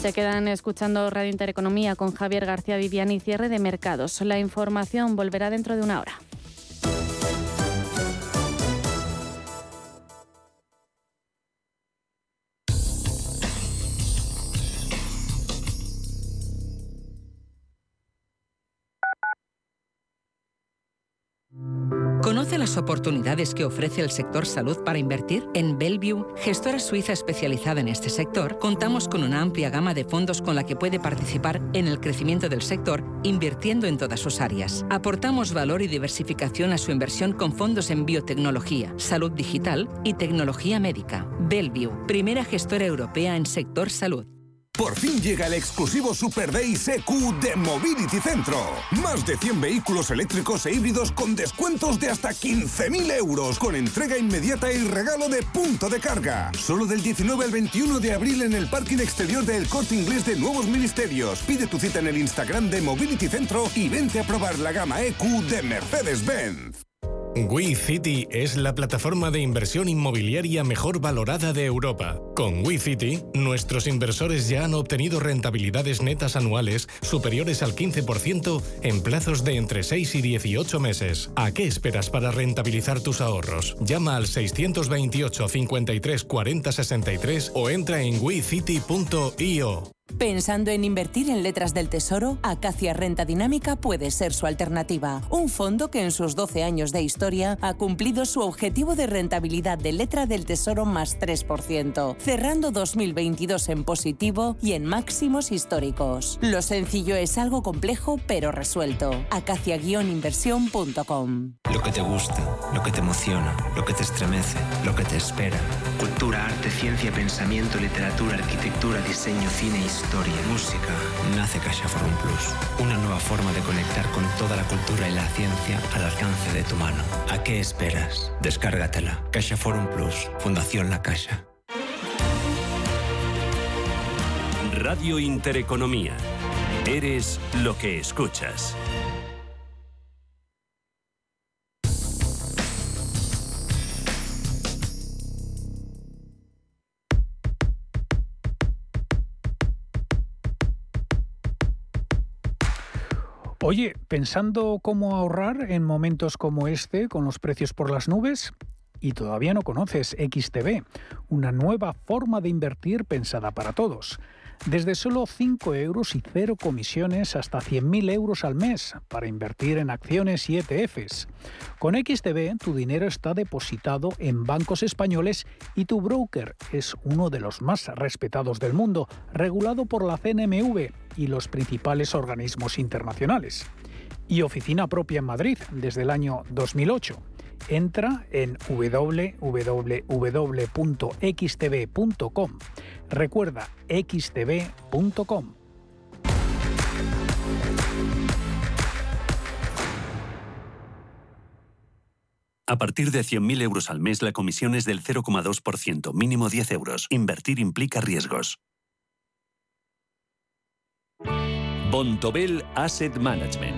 Se quedan escuchando Radio Intereconomía con Javier García Viviani y cierre de mercados. La información volverá dentro de una hora. Oportunidades que ofrece el sector salud para invertir? En Bellevue, gestora suiza especializada en este sector, contamos con una amplia gama de fondos con la que puede participar en el crecimiento del sector, invirtiendo en todas sus áreas. Aportamos valor y diversificación a su inversión con fondos en biotecnología, salud digital y tecnología médica. Bellevue, primera gestora europea en sector salud. Por fin llega el exclusivo Super Day EQ de Mobility Centro. Más de 100 vehículos eléctricos e híbridos con descuentos de hasta 15.000 euros, con entrega inmediata y regalo de punto de carga. Solo del 19 al 21 de abril en el parking exterior del Corte Inglés de Nuevos Ministerios. Pide tu cita en el Instagram de Mobility Centro y vente a probar la gama EQ de Mercedes-Benz. WeCity es la plataforma de inversión inmobiliaria mejor valorada de Europa. Con WeCity, nuestros inversores ya han obtenido rentabilidades netas anuales superiores al 15% en plazos de entre 6 y 18 meses. ¿A qué esperas para rentabilizar tus ahorros? Llama al 628 53 40 63 o entra en wecity.io. Pensando en invertir en letras del tesoro, Acacia Renta Dinámica puede ser su alternativa. Un fondo que en sus 12 años de historia ha cumplido su objetivo de rentabilidad de letra del tesoro más 3%, cerrando 2022 en positivo y en máximos históricos. Lo sencillo es algo complejo pero resuelto. Acacia-inversión.com Lo que te gusta, lo que te emociona, lo que te estremece, lo que te espera. Cultura, arte, ciencia, pensamiento, literatura, arquitectura, diseño, cine, historia, música. Nace Caixa Forum Plus. Una nueva forma de conectar con toda la cultura y la ciencia al alcance de tu mano. ¿A qué esperas? Descárgatela. Caixa Forum Plus. Fundación La Caixa. Radio Intereconomía. Eres lo que escuchas. Oye, pensando cómo ahorrar en momentos como este, con los precios por las nubes, y todavía no conoces XTB, una nueva forma de invertir pensada para todos. Desde solo 5 euros y cero comisiones hasta 100.000 euros al mes para invertir en acciones y ETFs. Con XTB tu dinero está depositado en bancos españoles y tu broker es uno de los más respetados del mundo, regulado por la CNMV y los principales organismos internacionales. Y oficina propia en Madrid desde el año 2008 entra en www.xtb.com. Recuerda xtb.com. A partir de 100.000 euros al mes, la comisión es del 0,2%, mínimo 10 euros. Invertir implica riesgos. Bontobel Asset Management.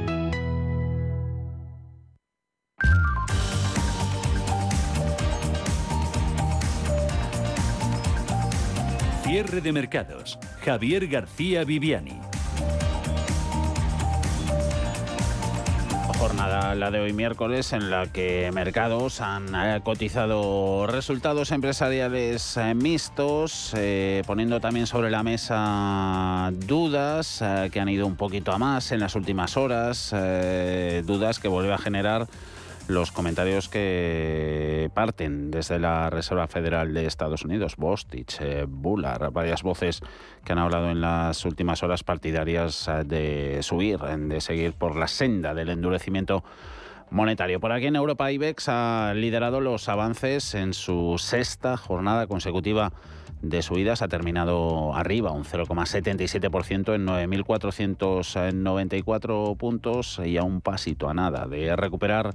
Cierre de mercados. Javier García Viviani. Jornada la de hoy miércoles en la que mercados han eh, cotizado resultados empresariales eh, mixtos, eh, poniendo también sobre la mesa dudas que han ido un poquito a más en las últimas horas, dudas que vuelve a generar los comentarios que parten desde la Reserva Federal de Estados Unidos, Bostich, eh, Bullard, varias voces que han hablado en las últimas horas partidarias eh, de subir, de seguir por la senda del endurecimiento monetario. Por aquí en Europa, IBEX ha liderado los avances en su sexta jornada consecutiva de subidas. Ha terminado arriba, un 0,77% en 9.494 puntos y a un pasito a nada de recuperar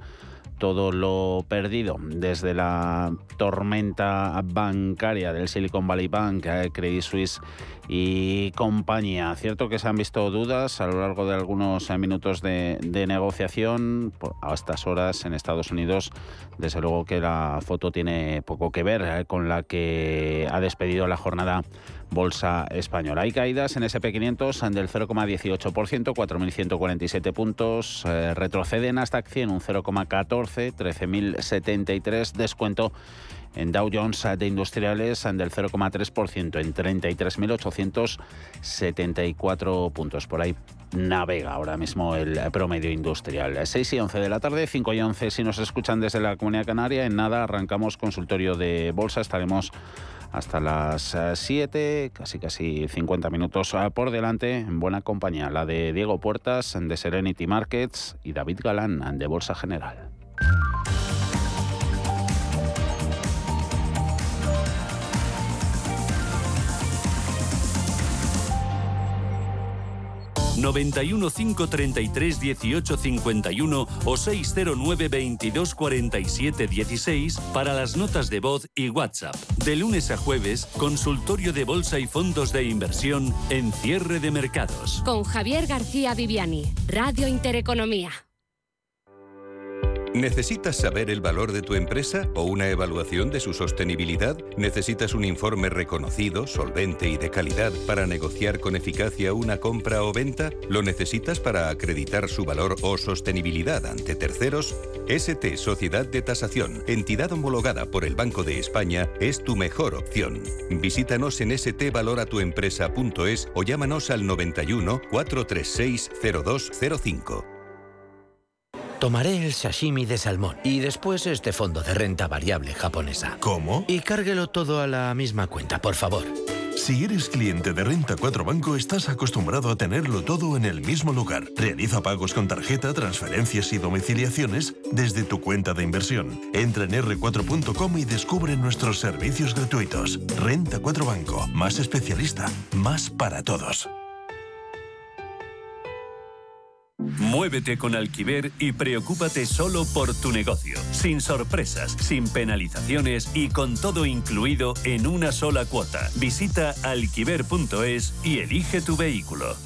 todo lo perdido desde la tormenta bancaria del Silicon Valley Bank, eh, Credit Suisse y compañía. Cierto que se han visto dudas a lo largo de algunos eh, minutos de, negociación. A estas horas en Estados Unidos, desde luego que la foto tiene poco que ver eh, con la que ha despedido la jornada Bolsa Española. Hay caídas en SP500 del 0,18%, 4.147 puntos. Eh, retroceden hasta 100 un 0,14, 13.073. Descuento en Dow Jones de Industriales del 0,3% en 33.874 puntos. Por ahí navega ahora mismo el promedio industrial. 6 y 11 de la tarde, 5 y 11 si nos escuchan desde la Comunidad Canaria. En nada arrancamos consultorio de bolsa. Estaremos hasta las 7, eh, casi casi 50 minutos eh, por delante, en buena compañía, la de Diego Puertas de Serenity Markets y David Galán de Bolsa General. 91 533 18 51 o 609 22 47 16 para las notas de voz y WhatsApp. De lunes a jueves, consultorio de bolsa y fondos de inversión en cierre de mercados. Con Javier García Viviani, Radio Intereconomía. ¿Necesitas saber el valor de tu empresa o una evaluación de su sostenibilidad? ¿Necesitas un informe reconocido, solvente y de calidad para negociar con eficacia una compra o venta? ¿Lo necesitas para acreditar su valor o sostenibilidad ante terceros? ST Sociedad de Tasación, entidad homologada por el Banco de España, es tu mejor opción. Visítanos en stvaloratuempresa.es o llámanos al 91 436 0205. Tomaré el sashimi de salmón y después este fondo de renta variable japonesa. ¿Cómo? Y cárguelo todo a la misma cuenta, por favor. Si eres cliente de Renta 4 Banco, estás acostumbrado a tenerlo todo en el mismo lugar. Realiza pagos con tarjeta, transferencias y domiciliaciones desde tu cuenta de inversión. Entra en r4.com y descubre nuestros servicios gratuitos. Renta 4 Banco, más especialista, más para todos. Muévete con Alquiver y preocúpate solo por tu negocio, sin sorpresas, sin penalizaciones y con todo incluido en una sola cuota. Visita alquiver.es y elige tu vehículo.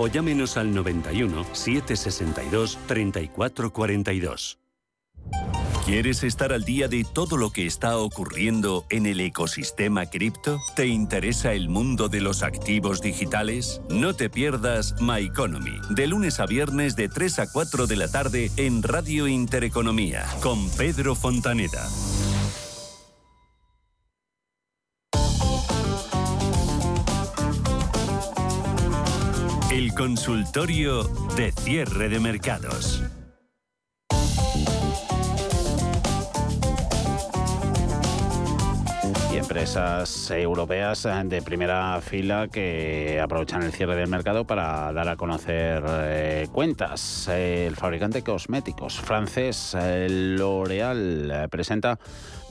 o llámenos al 91 762 3442. ¿Quieres estar al día de todo lo que está ocurriendo en el ecosistema cripto? ¿Te interesa el mundo de los activos digitales? No te pierdas My Economy, de lunes a viernes de 3 a 4 de la tarde en Radio Intereconomía, con Pedro Fontaneda. Consultorio de cierre de mercados. Y empresas europeas de primera fila que aprovechan el cierre del mercado para dar a conocer eh, cuentas. El fabricante cosméticos francés L'Oréal eh, presenta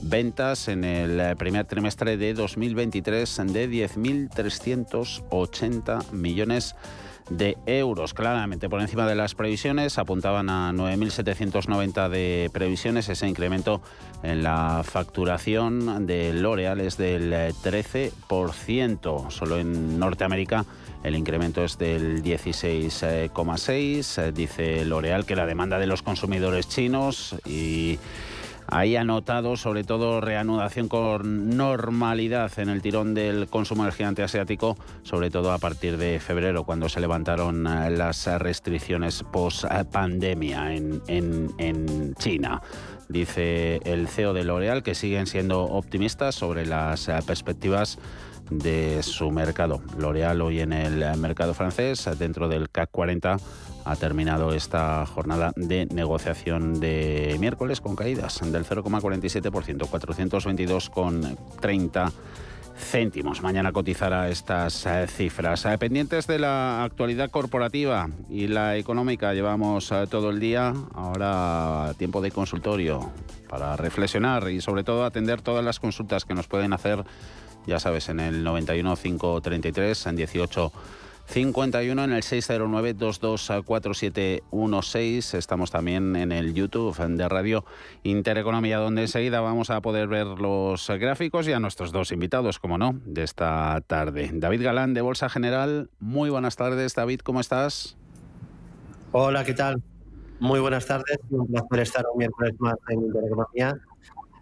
ventas en el primer trimestre de 2023 de 10.380 millones de de euros, claramente. Por encima de las previsiones, apuntaban a 9.790 de previsiones, ese incremento en la facturación de L'Oreal es del 13%, solo en Norteamérica el incremento es del 16,6, dice L'Oreal que la demanda de los consumidores chinos y Ahí ha notado sobre todo reanudación con normalidad en el tirón del consumo del gigante asiático, sobre todo a partir de febrero, cuando se levantaron eh, las restricciones post pandemia en, en China. Dice el CEO de L'Oréal que siguen siendo optimistas sobre las eh, perspectivas de su mercado. L'Oréal hoy en el mercado francés, dentro del CAC 40, ha terminado esta jornada de negociación de miércoles con caídas del 0,47%, 422,30 céntimos. Mañana cotizará estas eh, cifras. Eh, pendientes de la actualidad corporativa y la económica, llevamos eh, todo el día. Ahora tiempo de consultorio para reflexionar y sobre todo atender todas las consultas que nos pueden hacer, ya sabes, en el 91 533 en 18 51 en el 609-224716. Estamos también en el YouTube de Radio Intereconomía, donde enseguida vamos a poder ver los gráficos y a nuestros dos invitados, como no, de esta tarde. David Galán, de Bolsa General. Muy buenas tardes, David, ¿cómo estás? Hola, ¿qué tal? Muy buenas tardes. Un placer estar un miércoles más en Intereconomía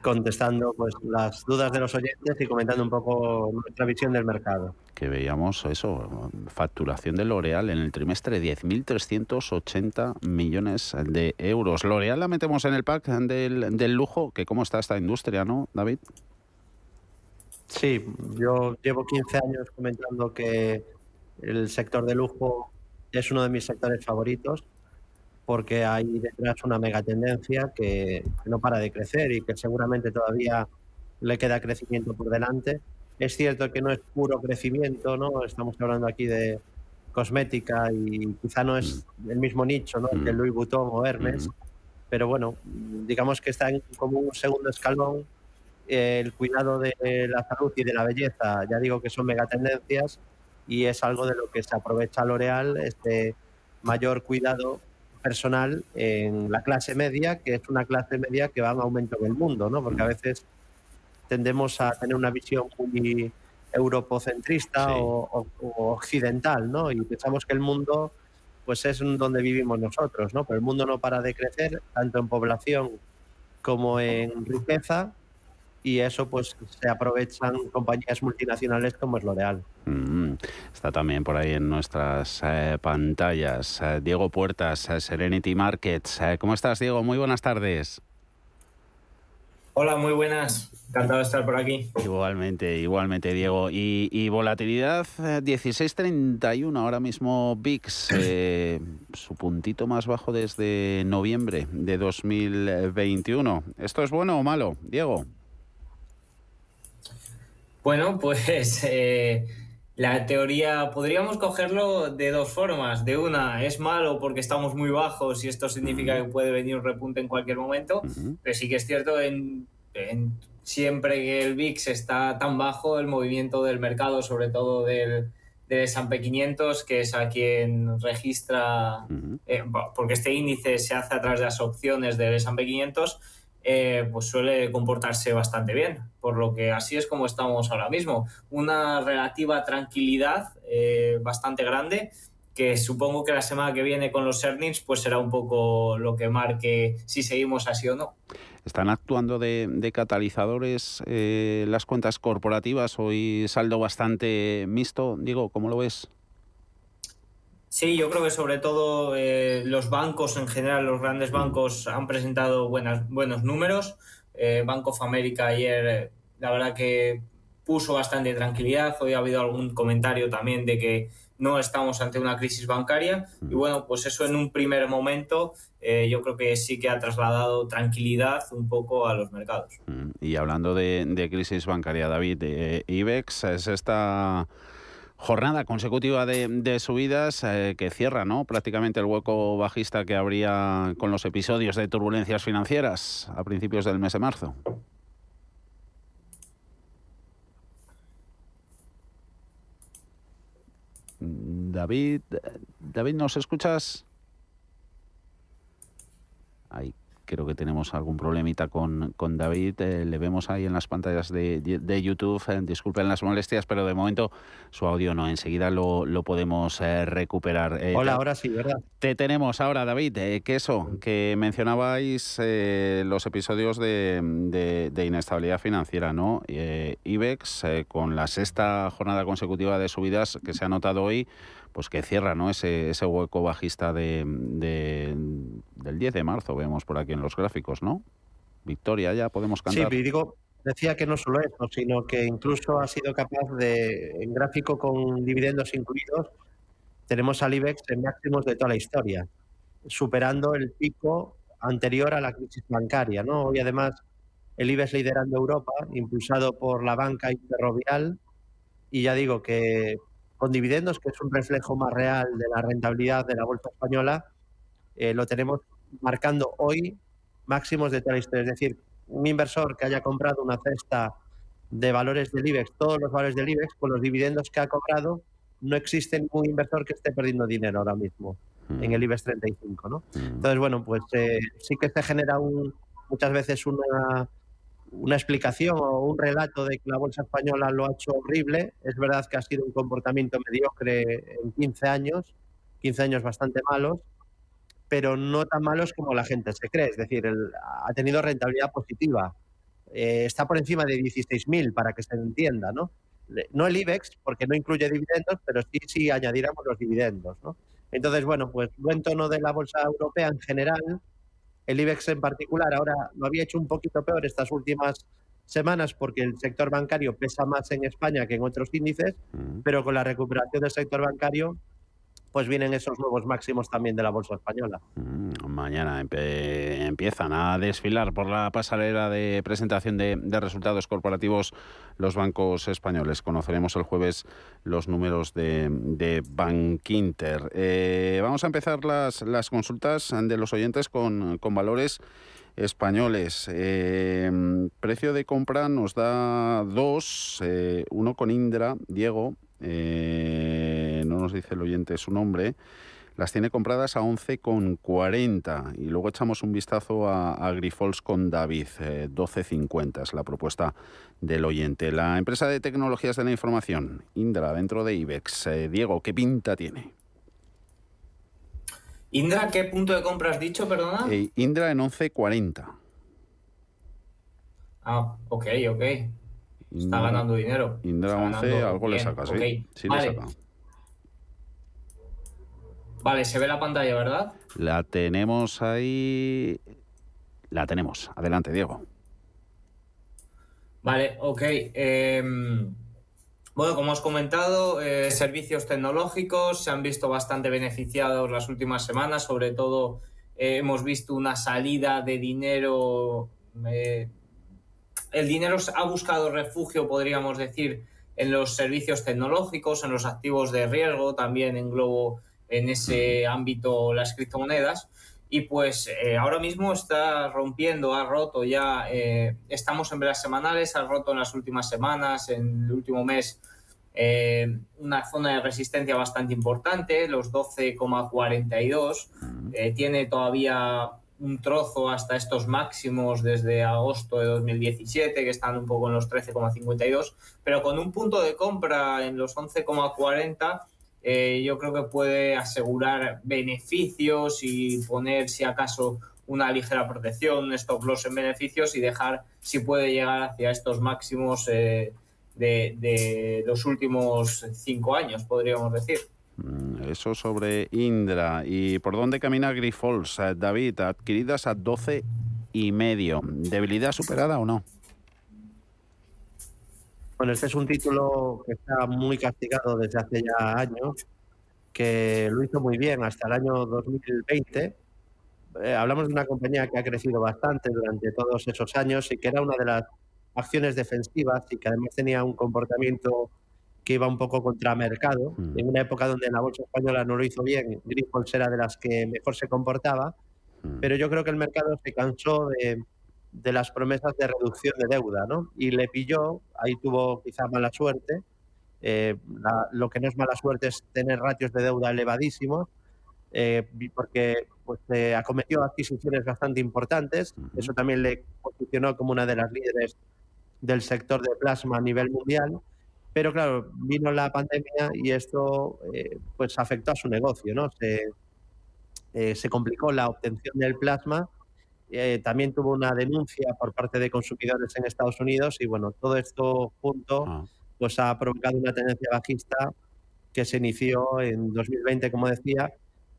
contestando pues las dudas de los oyentes y comentando un poco nuestra visión del mercado. Que veíamos eso, facturación de L'Oreal en el trimestre 10.380 millones de euros. L'Oreal la metemos en el pack del, del lujo, que cómo está esta industria, ¿no, David? Sí, yo llevo 15 años comentando que el sector de lujo es uno de mis sectores favoritos porque hay detrás una megatendencia que, que no para de crecer y que seguramente todavía le queda crecimiento por delante. Es cierto que no es puro crecimiento, ¿no? Estamos hablando aquí de cosmética y quizá no es mm. el mismo nicho, ¿no? Que mm. Louis Vuitton o Hermes, mm. pero bueno, digamos que está en como un segundo escalón. El cuidado de la salud y de la belleza, ya digo que son megatendencias y es algo de lo que se aprovecha L'Oreal, este mayor cuidado personal en la clase media, que es una clase media que va en aumento en el mundo, ¿no? Porque a veces tendemos a tener una visión muy europocentrista o, occidental, ¿no? Y pensamos que el mundo pues es donde vivimos nosotros, ¿no? Pero el mundo no para de crecer, tanto en población como en riqueza, y eso pues se aprovechan compañías multinacionales como es L'Oreal. Mm, está también por ahí en nuestras eh, pantallas. Eh, Diego Puertas, eh, Serenity Markets. ¿Cómo estás, Diego? Muy buenas tardes. Hola, muy buenas. Encantado de estar por aquí. Igualmente, igualmente, Diego. Y, y volatilidad 16.31 ahora mismo VIX, su puntito más bajo desde noviembre de 2021. ¿Esto es bueno o malo, Diego? Bueno, pues eh, la teoría podríamos cogerlo de dos formas. De una, es malo porque estamos muy bajos y esto significa que puede venir un repunte en cualquier momento, pero sí que es cierto en, siempre que el VIX está tan bajo, el movimiento del mercado, sobre todo del, del S&P 500, que es a quien registra, eh, porque este índice se hace a través de las opciones del S&P 500, eh, pues suele comportarse bastante bien, por lo que así es como estamos ahora mismo. Una relativa tranquilidad eh, bastante grande que supongo que la semana que viene con los earnings pues será un poco lo que marque si seguimos así o no. ¿Están actuando de, catalizadores eh, las cuentas corporativas? Hoy saldo bastante mixto. Digo, ¿cómo lo ves? Sí, yo creo que sobre todo eh, los bancos en general, los grandes bancos han presentado buenas, buenos números. Eh, Bank of America ayer, eh, la verdad que puso bastante tranquilidad. Hoy ha habido algún comentario también de que no estamos ante una crisis bancaria. Y bueno, pues eso en un primer momento eh, yo creo que sí que ha trasladado tranquilidad un poco a los mercados. Mm, y hablando de, de crisis bancaria, David, IBEX es esta jornada consecutiva de, subidas eh, que cierra ¿no? prácticamente el hueco bajista que habría con los episodios de turbulencias financieras a principios del mes de marzo. David, David, ¿nos escuchas? Ahí creo que tenemos algún problemita con, con David. Eh, le vemos ahí en las pantallas de, de YouTube. Eh, disculpen las molestias, pero de momento su audio no. Enseguida lo, lo podemos eh, recuperar. Hola, ahora sí, ¿verdad? Te tenemos ahora, David. que eso, que mencionabais los episodios de, de, inestabilidad financiera, ¿no? IBEX, con la sexta jornada consecutiva de subidas que se ha notado hoy, pues que cierra ¿no? ese, ese hueco bajista de, del 10 de marzo, vemos por aquí en los gráficos, ¿no? Victoria, ya podemos cantar. Sí, digo, decía que no solo eso, sino que incluso ha sido capaz de, en gráfico con dividendos incluidos, tenemos al IBEX en máximos de toda la historia, superando el pico anterior a la crisis bancaria, ¿no? Hoy además el IBEX liderando Europa, impulsado por la banca y ferrovial, y ya digo que con dividendos, que es un reflejo más real de la rentabilidad de la bolsa española, eh, lo tenemos marcando hoy máximos de tal historia. Es decir, un inversor que haya comprado una cesta de valores del IBEX, todos los valores del IBEX, con los dividendos que ha cobrado, no existe ningún inversor que esté perdiendo dinero ahora mismo en el IBEX 35. ¿no? Mm. Entonces, bueno, pues eh, sí que se genera un, muchas veces una una explicación o un relato de que la bolsa española lo ha hecho horrible. Es verdad que ha sido un comportamiento mediocre en 15 años, 15 años bastante malos, pero no tan malos como la gente se cree. Es decir, ha tenido rentabilidad positiva. Eh, está por encima de 16.000 para que se entienda, ¿no? No el IBEX, porque no incluye dividendos, pero sí si añadiéramos los dividendos, ¿no? Entonces, bueno, pues buen tono de la bolsa europea en general, el IBEX en particular ahora lo había hecho un poquito peor estas últimas semanas porque el sector bancario pesa más en España que en otros índices, mm. pero con la recuperación del sector bancario pues vienen esos nuevos máximos también de la bolsa española. Mm, mañana empiezan a desfilar por la pasarela de presentación de, resultados corporativos los bancos españoles. Conoceremos el jueves los números de, de Bankinter. Eh, vamos a empezar las, las consultas de los oyentes con, valores españoles. Eh, precio de compra nos da dos, eh, uno con Indra, Diego, eh, no nos dice el oyente su nombre, las tiene compradas a 11,40 y luego echamos un vistazo a, Grifols con David, 12,50 eh, es la propuesta del oyente. La empresa de tecnologías de la información, Indra, dentro de IBEX. Eh, Diego, ¿qué pinta tiene? Indra, ¿qué punto de compra has dicho, perdona? Indra en 11,40. Ah, ok, ok. Está ganando dinero. Indra 11 algo le saca, sí. Sí vale. le saca. Vale, se ve la pantalla, ¿verdad? La tenemos ahí. La tenemos. Adelante, Diego. Vale, ok. Em, bueno, como os comentado, eh, servicios tecnológicos se han visto bastante beneficiados las últimas semanas, sobre todo eh, hemos visto una salida de dinero eh, el dinero ha buscado refugio, podríamos decir, en los servicios tecnológicos, en los activos de riesgo, también englobo en ese ámbito las criptomonedas. Y pues eh, ahora mismo está rompiendo, ha roto ya, eh, estamos en velas semanales, ha roto en las últimas semanas, en el último mes, eh, una zona de resistencia bastante importante, los 12,42. tiene todavía un trozo hasta estos máximos desde agosto de 2017, que están un poco en los 13,52, pero con un punto de compra en los 11,40, eh, yo creo que puede asegurar beneficios y poner, si acaso, una ligera protección, un stop loss en beneficios y dejar, si puede llegar hacia estos máximos eh, de, de los últimos cinco años, podríamos decir. Mm, eso sobre Indra. ¿Y por dónde camina Grifols, eh, David? Adquiridas a 12 y medio. ¿Debilidad superada o no? Bueno, este es un título que está muy castigado desde hace ya años, que lo hizo muy bien hasta el año 2020. Eh, hablamos de una compañía que ha crecido bastante durante todos esos años y que era una de las acciones defensivas y que además tenía un comportamiento que iba un poco contra mercado. Mm. En una época donde la bolsa española no lo hizo bien, Grifols era de las que mejor se comportaba, mm. pero yo creo que el mercado se cansó de, de, las promesas de reducción de deuda, ¿no? Y le pilló, ahí tuvo quizá mala suerte. Eh, lo que no es mala suerte es tener ratios de deuda elevadísimos, eh, porque pues eh, acometió adquisiciones bastante importantes. Eso también le posicionó como una de las líderes del sector de plasma a nivel mundial. Pero claro, vino la pandemia y esto eh, pues afectó a su negocio, ¿no? Se, se complicó la obtención del plasma. Eh, también tuvo una denuncia por parte de consumidores en Estados Unidos y bueno, todo esto junto Ah. pues ha provocado una tendencia bajista que se inició en 2020, como decía,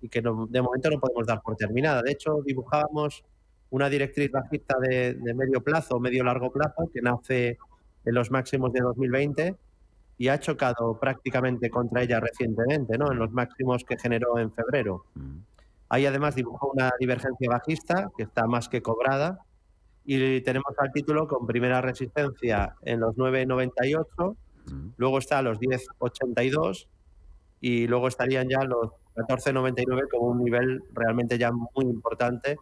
y que no- de momento no podemos dar por terminada. De hecho, dibujábamos una directriz bajista de, de medio plazo, medio largo plazo, que nace en los máximos de 2020 y ha chocado prácticamente contra ella recientemente, ¿no? En los máximos que generó en febrero. Ahí además dibujó una divergencia bajista que está más que cobrada. Y tenemos al título con primera resistencia en los 9.98, luego está a los 10.82 y luego estarían ya los 14.99 como un nivel realmente ya muy importante.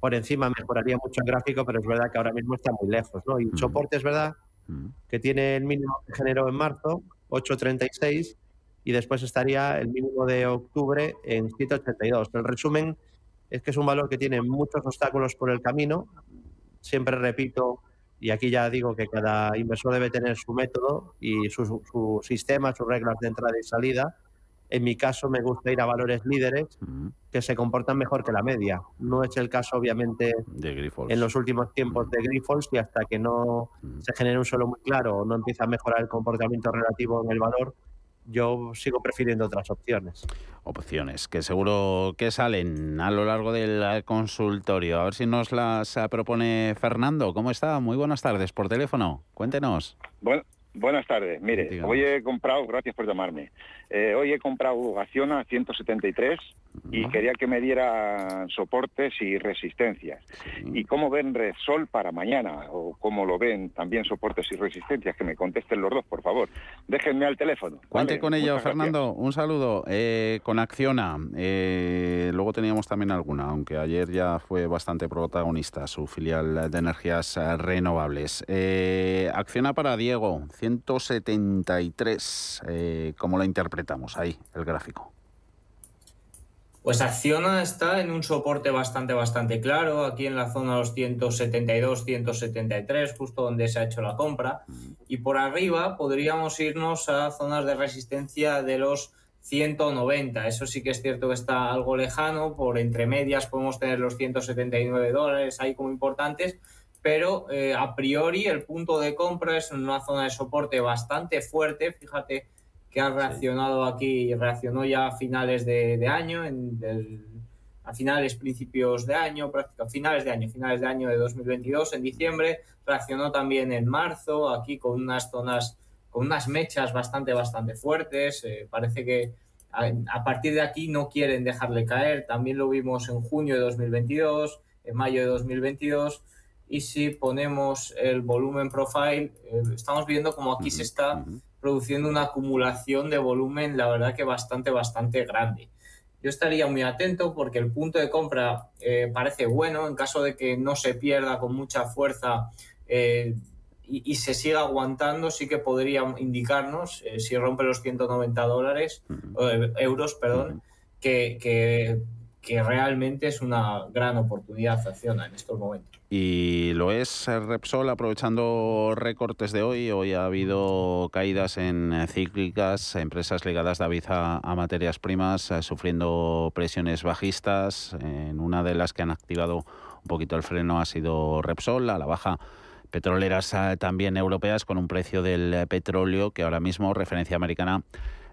Por encima mejoraría mucho el gráfico, pero es verdad que ahora mismo está muy lejos, ¿no? Y soporte es verdad que tiene el mínimo que generó en marzo, 8.36, y después estaría el mínimo de octubre en 7.82. El resumen es que es un valor que tiene muchos obstáculos por el camino. Siempre repito, y aquí ya digo que cada inversor debe tener su método y su, su- su sistema, sus reglas de entrada y salida. En mi caso me gusta ir a valores líderes que se comportan mejor que la media. No es el caso, obviamente, de Grifols. en los últimos tiempos de Grifols y hasta que no se genere un suelo muy claro o no empieza a mejorar el comportamiento relativo en el valor, yo sigo prefiriendo otras opciones. Opciones que seguro que salen a lo largo del consultorio. A ver si nos las eh, propone Fernando. ¿Cómo está? Muy buenas tardes por teléfono. Cuéntenos. Bueno, buenas tardes. Mire, Dígame. hoy he comprado, gracias por llamarme, Eh, hoy he comprado Acciona 173 y quería que me diera soportes y resistencias. ¿Y cómo ven Repsol para mañana? ¿O cómo lo ven también soportes y resistencias? Que me contesten los dos, por favor. Déjenme al teléfono. Cuente ¿vale? con ello, gracias. Fernando. Un saludo. Eh, con Acciona. eh, luego teníamos también alguna, aunque ayer ya fue bastante protagonista su filial de energías renovables. Eh, Acciona para Diego, 173. Eh, ¿Cómo lo interpretamos? Ahí, el gráfico. Pues Acciona está en un soporte bastante, bastante claro, aquí en la zona de los 172, 173, justo donde se ha hecho la compra. Y por arriba podríamos irnos a zonas de resistencia de los 190. Eso sí que es cierto que está algo lejano, por entre medias podemos tener los 179 dólares ahí como importantes, pero eh, a priori el punto de compra es una zona de soporte bastante fuerte. Fíjate que ha reaccionado aquí, reaccionó ya a finales de, de año, en del- a finales, principios de año, prácticamente finales de año, finales de año de 2022, en diciembre, reaccionó también en marzo, aquí con unas zonas, con unas mechas bastante, bastante fuertes, eh, parece que a, a partir de aquí no quieren dejarle caer, también lo vimos en junio de 2022, en mayo de 2022, y si ponemos el volumen profile, eh, estamos viendo como aquí se está produciendo una acumulación de volumen, la verdad que bastante, bastante grande. Yo estaría muy atento porque el punto de compra eh, parece bueno en caso de que no se pierda con mucha fuerza eh, y, y se siga aguantando, sí que podría indicarnos, si rompe los 190 dólares, eh, euros, perdón, que, que, que realmente es una gran oportunidad acciona en estos momentos. Y lo es Repsol aprovechando recortes de hoy. Hoy ha habido caídas en cíclicas, empresas ligadas, David, a, a materias primas, eh, sufriendo presiones bajistas. En una de las que han activado un poquito el freno ha sido Repsol, a la baja petroleras eh, también europeas con un precio del petróleo que ahora mismo, referencia americana,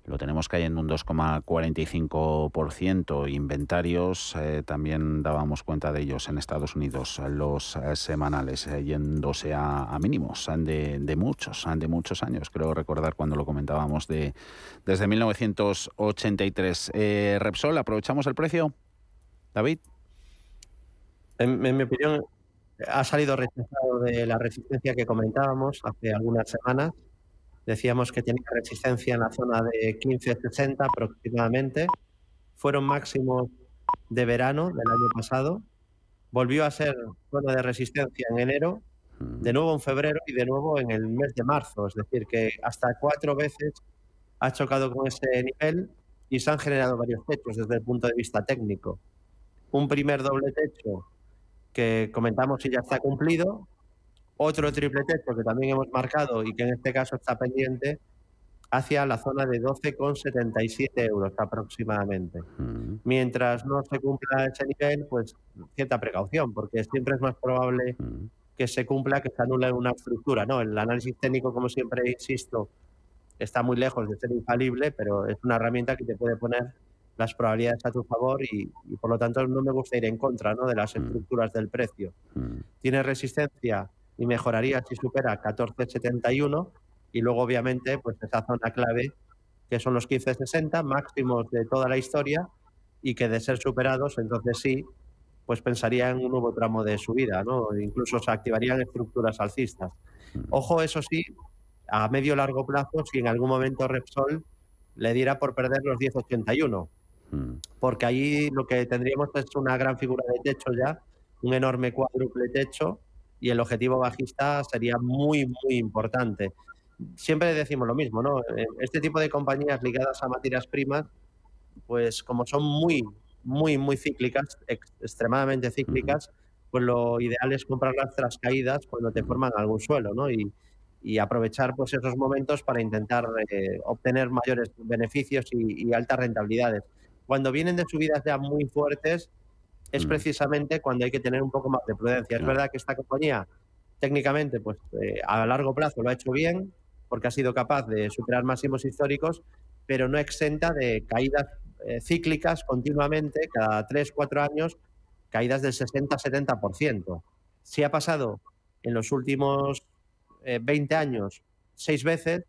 lo tenemos cayendo un 2,45%. Inventarios, eh, también dábamos cuenta de ellos en Estados Unidos, eh, los eh, semanales, yéndose a, a mínimos de, de muchos, de muchos años. Creo recordar cuando lo comentábamos de desde 1983. Eh, Repsol, ¿aprovechamos el precio? David. En, en mi opinión, ha salido rechazado de la resistencia que comentábamos hace algunas semanas. Decíamos que tenía resistencia en la zona de 15-60 aproximadamente. Fueron máximos de verano del año pasado. Volvió a ser zona de resistencia en enero, de nuevo en febrero y de nuevo en el mes de marzo. Es decir, que hasta cuatro veces ha chocado con ese nivel y se han generado varios techos desde el punto de vista técnico. un primer doble techo que comentamos si ya está cumplido, otro triple techo que también hemos marcado y que en este caso está pendiente hacia la zona de 12,77 euros aproximadamente. Mientras no se cumpla ese nivel, pues cierta precaución, porque siempre es más probable que se cumpla que se anule una estructura. ¿no? El análisis técnico, como siempre insisto, está muy lejos de ser infalible, pero es una herramienta que te puede poner las probabilidades a tu favor y, por lo tanto no me gusta ir en contra ¿no? de las estructuras del precio. Tiene resistencia y mejoraría si supera 14,71 y luego obviamente pues esa zona clave que son los 15,60 máximos de toda la historia y que de ser superados entonces sí pues pensaría en un nuevo tramo de subida, ¿no? Incluso se activarían estructuras alcistas. Ojo, eso sí, a medio largo plazo, si en algún momento Repsol le diera por perder los 10,81, porque ahí lo que tendríamos es una gran figura de techo ya, un enorme cuádruple techo, y el objetivo bajista sería muy, muy importante. Siempre decimos lo mismo, ¿no? Eh, este tipo de compañías ligadas a materias primas, pues como son muy, muy, muy cíclicas, extremadamente cíclicas, pues lo ideal es comprarlas tras caídas cuando te forman algún suelo, ¿no? Y, y aprovechar pues esos momentos para intentar eh, obtener mayores beneficios y, altas rentabilidades. Cuando vienen de subidas ya muy fuertes, es mm. precisamente cuando hay que tener un poco más de prudencia. Es verdad que esta compañía técnicamente pues eh, a largo plazo lo ha hecho bien porque ha sido capaz de superar máximos históricos, pero no exenta de caídas eh, cíclicas continuamente, cada 3, 4 años, caídas del 60-70%. Si ha pasado en los últimos 20 eh, años seis veces,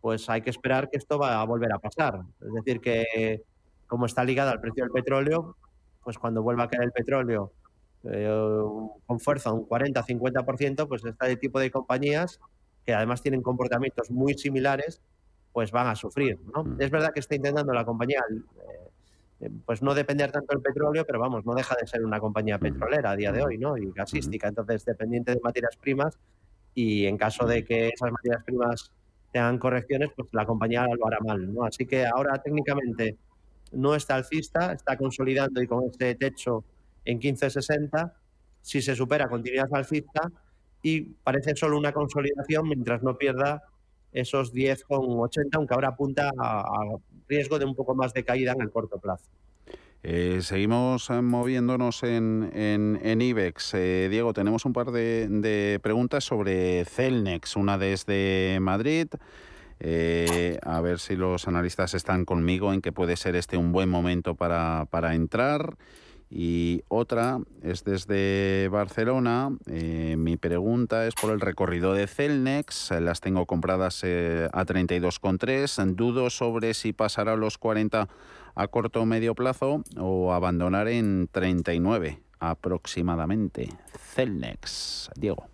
pues hay que esperar que esto va a volver a pasar. Es decir, que como está ligado al precio del petróleo, pues cuando vuelva a caer el petróleo eh, con fuerza un 40-50%, pues este tipo de compañías, que además tienen comportamientos muy similares, pues van a sufrir. Mm. Es verdad que está intentando la compañía eh, pues no depender tanto del petróleo, pero vamos, no deja de ser una compañía mm. petrolera a día de mm. hoy, ¿no? Y gasística, entonces dependiente de materias primas, y en caso de que esas materias primas tengan correcciones, pues la compañía lo hará mal. ¿no? Así que ahora técnicamente no está alcista, está consolidando y con este techo en 15.60. Si se supera, continuidad alcista y parece solo una consolidación mientras no pierda esos 10,80, aunque ahora apunta a riesgo de un poco más de caída en el corto plazo. Eh, seguimos eh, moviéndonos en, en, IBEX. Eh, Diego, tenemos un par de, preguntas sobre Celnex, una desde Madrid. A ver si los analistas están conmigo en que puede ser este un buen momento para, para entrar. Y otra es desde Barcelona. mi pregunta es por el recorrido de Celnex. Las tengo compradas a 32,3. Dudo sobre si pasará los 40 a corto o medio plazo o abandonar en 39 aproximadamente. Celnex, Diego.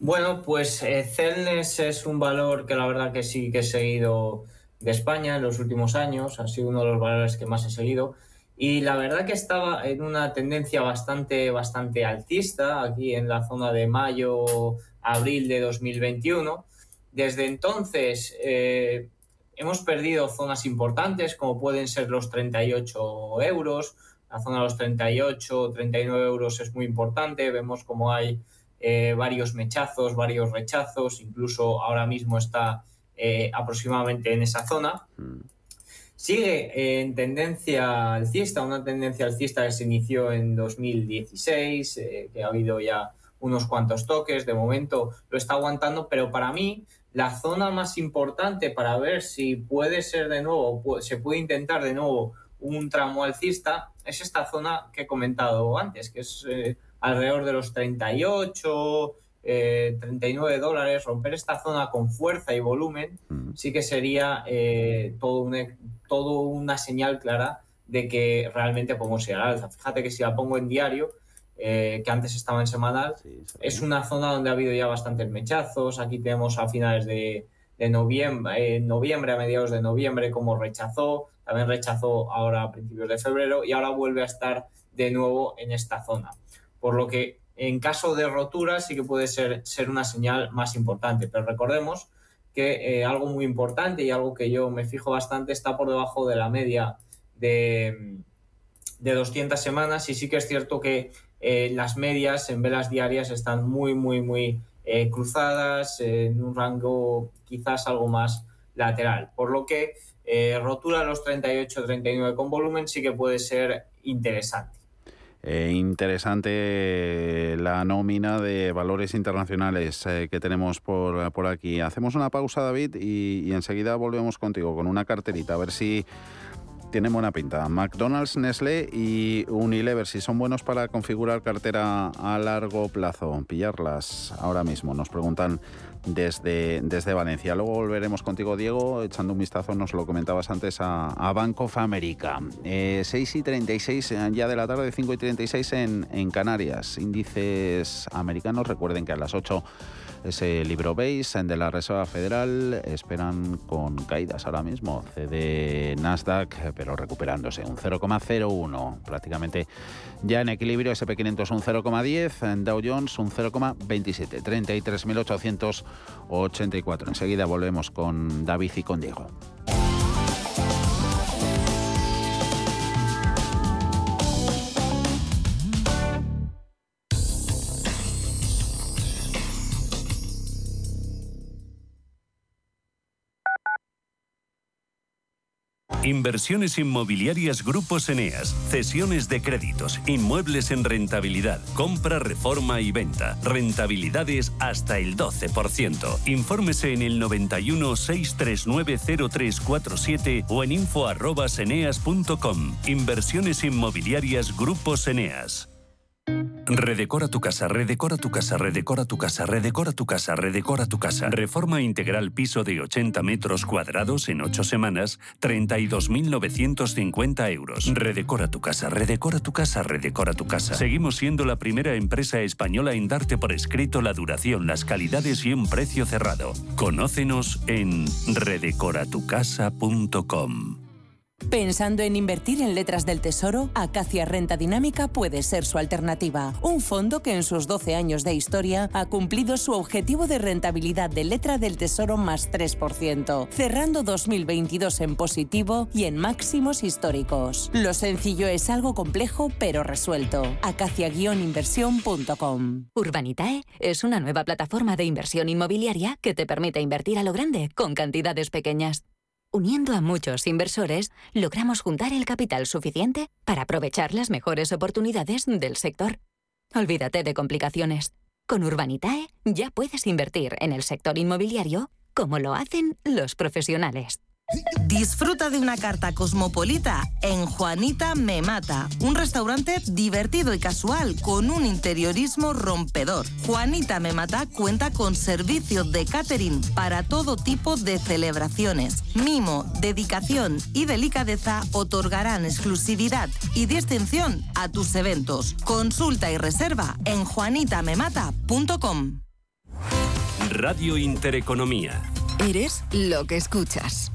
Bueno, pues eh, Celnex es un valor que la verdad que sí que he seguido de España en los últimos años, ha sido uno de los valores que más he seguido y la verdad que estaba en una tendencia bastante, bastante altista aquí en la zona de mayo, abril de 2021. Desde entonces eh, Hemos perdido zonas importantes como pueden ser los 38 euros. La zona de los 38, 39 euros es muy importante. Vemos como hay eh, varios mechazos, varios rechazos. Incluso ahora mismo está eh, aproximadamente en esa zona. Sigue en tendencia alcista, una tendencia alcista que se inició en 2016, eh, que ha habido ya unos cuantos toques, de momento lo está aguantando, pero para mí la zona más importante para ver si puede ser de nuevo, se puede intentar de nuevo un tramo alcista, es esta zona que he comentado antes, que es eh, alrededor de los 38, 39 eh, dólares. Romper esta zona con fuerza y volumen mm. sí que sería eh, todo, una, todo una señal clara de que realmente podemos ir al alza. Fíjate que si la pongo en diario, eh, que antes estaba en semanal. es una zona donde ha habido ya bastantes mechazos. Aquí tenemos a finales de, noviembre, en noviembre, a mediados de noviembre, como rechazó. También rechazó ahora a principios de febrero y ahora vuelve a estar de nuevo en esta zona. Por lo que en caso de rotura sí que puede ser, ser una señal más importante. Pero recordemos que eh, algo muy importante y algo que yo me fijo bastante está por debajo de la media de, de 200 semanas y sí que es cierto que eh, las medias en velas diarias están muy, muy, muy eh, cruzadas, en un rango quizás algo más lateral, por lo que rotura los 38-39 con volumen sí que puede ser interesante. Interesante la nómina de valores internacionales que tenemos por, por, aquí. Hacemos una pausa, David, y enseguida volvemos contigo con una carterita, a ver si tiene buena pinta. McDonald's, Nestlé y Unilever, si son buenos para configurar cartera a largo plazo, pillarlas ahora mismo, nos preguntan desde, desde Valencia. Luego volveremos contigo, Diego, echando un vistazo, nos lo comentabas antes, a, a Bank of America. 6 eh, y 36 eh, ya de la tarde, 5 y 36 en, en Canarias. Índices americanos, recuerden que a las 8 ese libro base de la Reserva Federal esperan con caídas ahora mismo. CD Nasdaq, pero recuperándose un 0,01, prácticamente ya en equilibrio. SP500 un 0,10, en Dow Jones un 0,27, 33.884. Enseguida volvemos con David y con Diego. Inversiones inmobiliarias Grupos Eneas, cesiones de créditos, inmuebles en rentabilidad, compra, reforma y venta, rentabilidades hasta el 12%. Infórmese en el 91 639 0347 o en info@eneas.com. Inversiones inmobiliarias Grupos Eneas. Redecora tu casa, redecora tu casa, redecora tu casa, redecora tu casa, redecora tu casa. Reforma integral piso de 80 metros cuadrados en 8 semanas, 32.950 euros. Redecora tu casa, redecora tu casa, redecora tu casa. Seguimos siendo la primera empresa española en darte por escrito la duración, las calidades y un precio cerrado. Conócenos en redecoratucasa.com. Pensando en invertir en letras del tesoro, Acacia Renta Dinámica puede ser su alternativa. Un fondo que en sus 12 años de historia ha cumplido su objetivo de rentabilidad de letra del tesoro más 3%, cerrando 2022 en positivo y en máximos históricos. Lo sencillo es algo complejo pero resuelto. Acacia-inversión.com Urbanitae es una nueva plataforma de inversión inmobiliaria que te permite invertir a lo grande con cantidades pequeñas. Uniendo a muchos inversores, logramos juntar el capital suficiente para aprovechar las mejores oportunidades del sector. Olvídate de complicaciones. Con Urbanitae ya puedes invertir en el sector inmobiliario como lo hacen los profesionales. Disfruta de una carta cosmopolita en Juanita Me Mata, un restaurante divertido y casual con un interiorismo rompedor. Juanita Me Mata cuenta con servicios de catering para todo tipo de celebraciones. Mimo, dedicación y delicadeza otorgarán exclusividad y distinción a tus eventos. Consulta y reserva en juanitamemata.com. Radio Intereconomía. Eres lo que escuchas.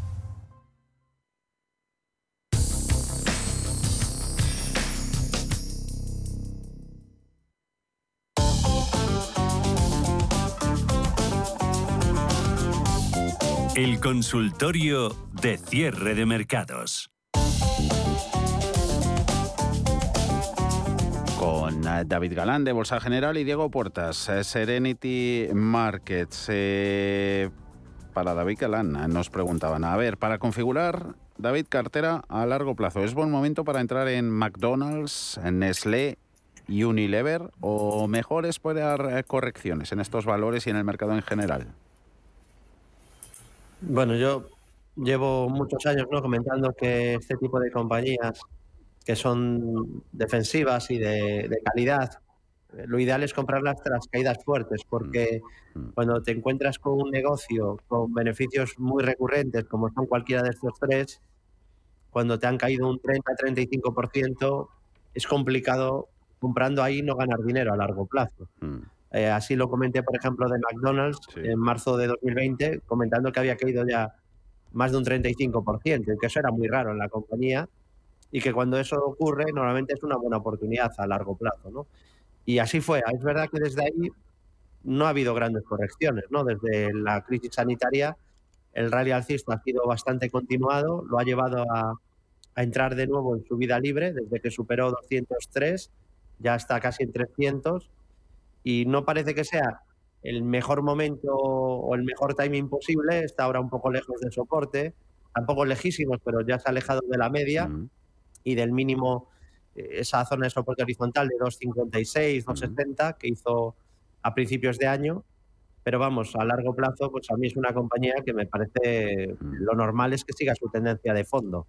El consultorio de cierre de mercados. Con eh, David Galán de Bolsa General y Diego Puertas, eh, Serenity Markets. Eh, para David Galán nos preguntaban, a ver, para configurar David cartera a largo plazo, ¿es buen momento para entrar en McDonald's, en Nestlé Unilever o mejor esperar correcciones en estos valores y en el mercado en general? Bueno, yo llevo muchos años ¿no? comentando que este tipo de compañías que son defensivas y de, calidad, lo ideal es comprarlas tras caídas fuertes, porque mm, mm. cuando te encuentras con un negocio con beneficios muy recurrentes, como son cualquiera de estos tres, cuando te han caído un 30-35%, es complicado comprando ahí no ganar dinero a largo plazo. Mm. Eh, así lo comenté, por ejemplo, de McDonald's en marzo de 2020, comentando que había caído ya más de un 35%, que eso era muy raro en la compañía y que cuando eso ocurre normalmente es una buena oportunidad a largo plazo. ¿no? Y así fue. Es verdad que desde ahí no ha habido grandes correcciones. ¿no? Desde la crisis sanitaria el rally alcista ha sido bastante continuado, lo ha llevado a, a entrar de nuevo en su vida libre, desde que superó 203, ya está casi en 300, y no parece que sea el mejor momento o el mejor timing posible, está ahora un poco lejos de soporte, tampoco lejísimos, pero ya se ha alejado de la media y del mínimo, eh, esa zona de soporte horizontal de 256, 270 que hizo a principios de año. Pero vamos, a largo plazo, pues a mí es una compañía que me parece lo normal es que siga su tendencia de fondo.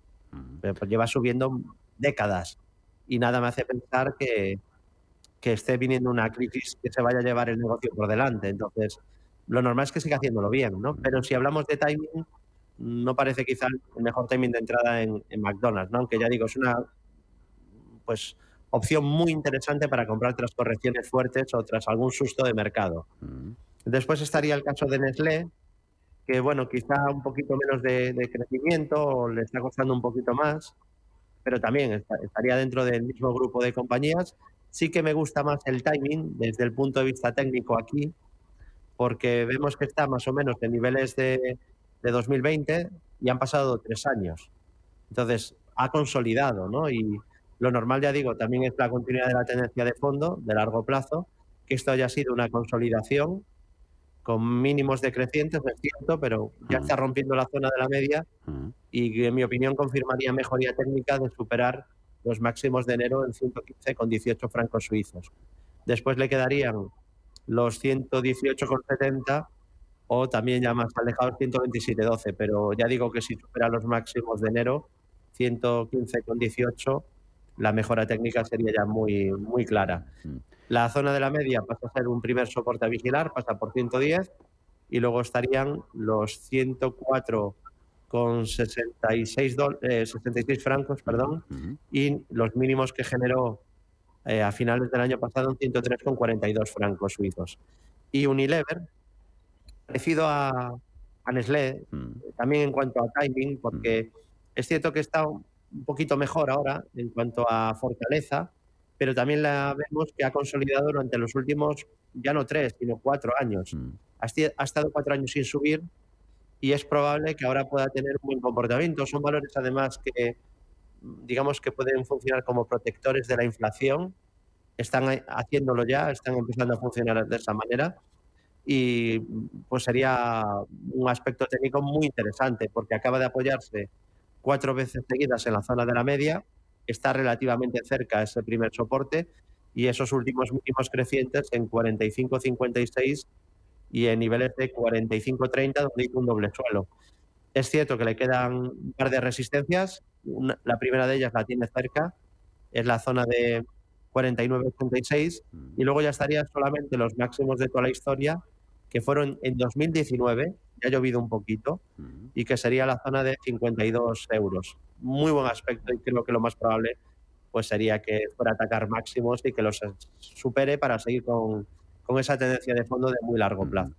Eh, pues lleva subiendo décadas y nada me hace pensar que, que esté viniendo una crisis que se vaya a llevar el negocio por delante. Entonces, lo normal es que siga haciéndolo bien, ¿no? Pero si hablamos de timing, no parece quizá el mejor timing de entrada en, McDonald's, ¿no? Aunque ya digo, es una pues opción muy interesante para comprar tras correcciones fuertes o tras algún susto de mercado. Después estaría el caso de Nestlé, que bueno, quizá un poquito menos de, crecimiento o le está costando un poquito más, pero también estaría dentro del mismo grupo de compañías. Sí que me gusta más el timing desde el punto de vista técnico aquí, porque vemos que está más o menos en niveles de, de 2020 y han pasado tres años. Entonces, ha consolidado, ¿no? Y lo normal, ya digo, también es la continuidad de la tendencia de fondo de largo plazo, que esto haya sido una consolidación con mínimos decrecientes, es cierto, pero ya está rompiendo la zona de la media y en mi opinión confirmaría mejoría técnica de superar los máximos de enero en 115,18 francos suizos. Después le quedarían los 118,70 o también ya más alejados 127,12, pero ya digo que si supera los máximos de enero, 115,18, la mejora técnica sería ya muy, muy clara. La zona de la media pasa a ser un primer soporte a vigilar, pasa por 110 y luego estarían los 104 con 66, 66 francos perdón, y los mínimos que generó eh, a finales del año pasado en 103,42 francos suizos. Y Unilever, parecido a, a Nestlé, también en cuanto a timing, porque es cierto que está un poquito mejor ahora en cuanto a fortaleza, pero también la vemos que ha consolidado durante los últimos, ya no tres, sino cuatro años. Mm. Ha, estado cuatro años sin subir y es probable que ahora pueda tener un buen comportamiento. Son valores además que, digamos que pueden funcionar como protectores de la inflación. Están haciéndolo ya, están empezando a funcionar de esa manera y pues sería un aspecto técnico muy interesante porque acaba de apoyarse cuatro veces seguidas en la zona de la media está relativamente cerca ese primer soporte y esos últimos mínimos crecientes en 45-56 y en niveles de 45-30 donde hay un doble suelo. Es cierto que le quedan un par de resistencias, la primera de ellas la tiene cerca, es la zona de 49-86 y luego ya estaría solamente los máximos de toda la historia que fueron en 2019, ya ha llovido un poquito, y que sería la zona de 52 euros muy buen aspecto y creo que lo más probable pues sería que fuera a atacar máximos y que los supere para seguir con, con esa tendencia de fondo de muy largo plazo.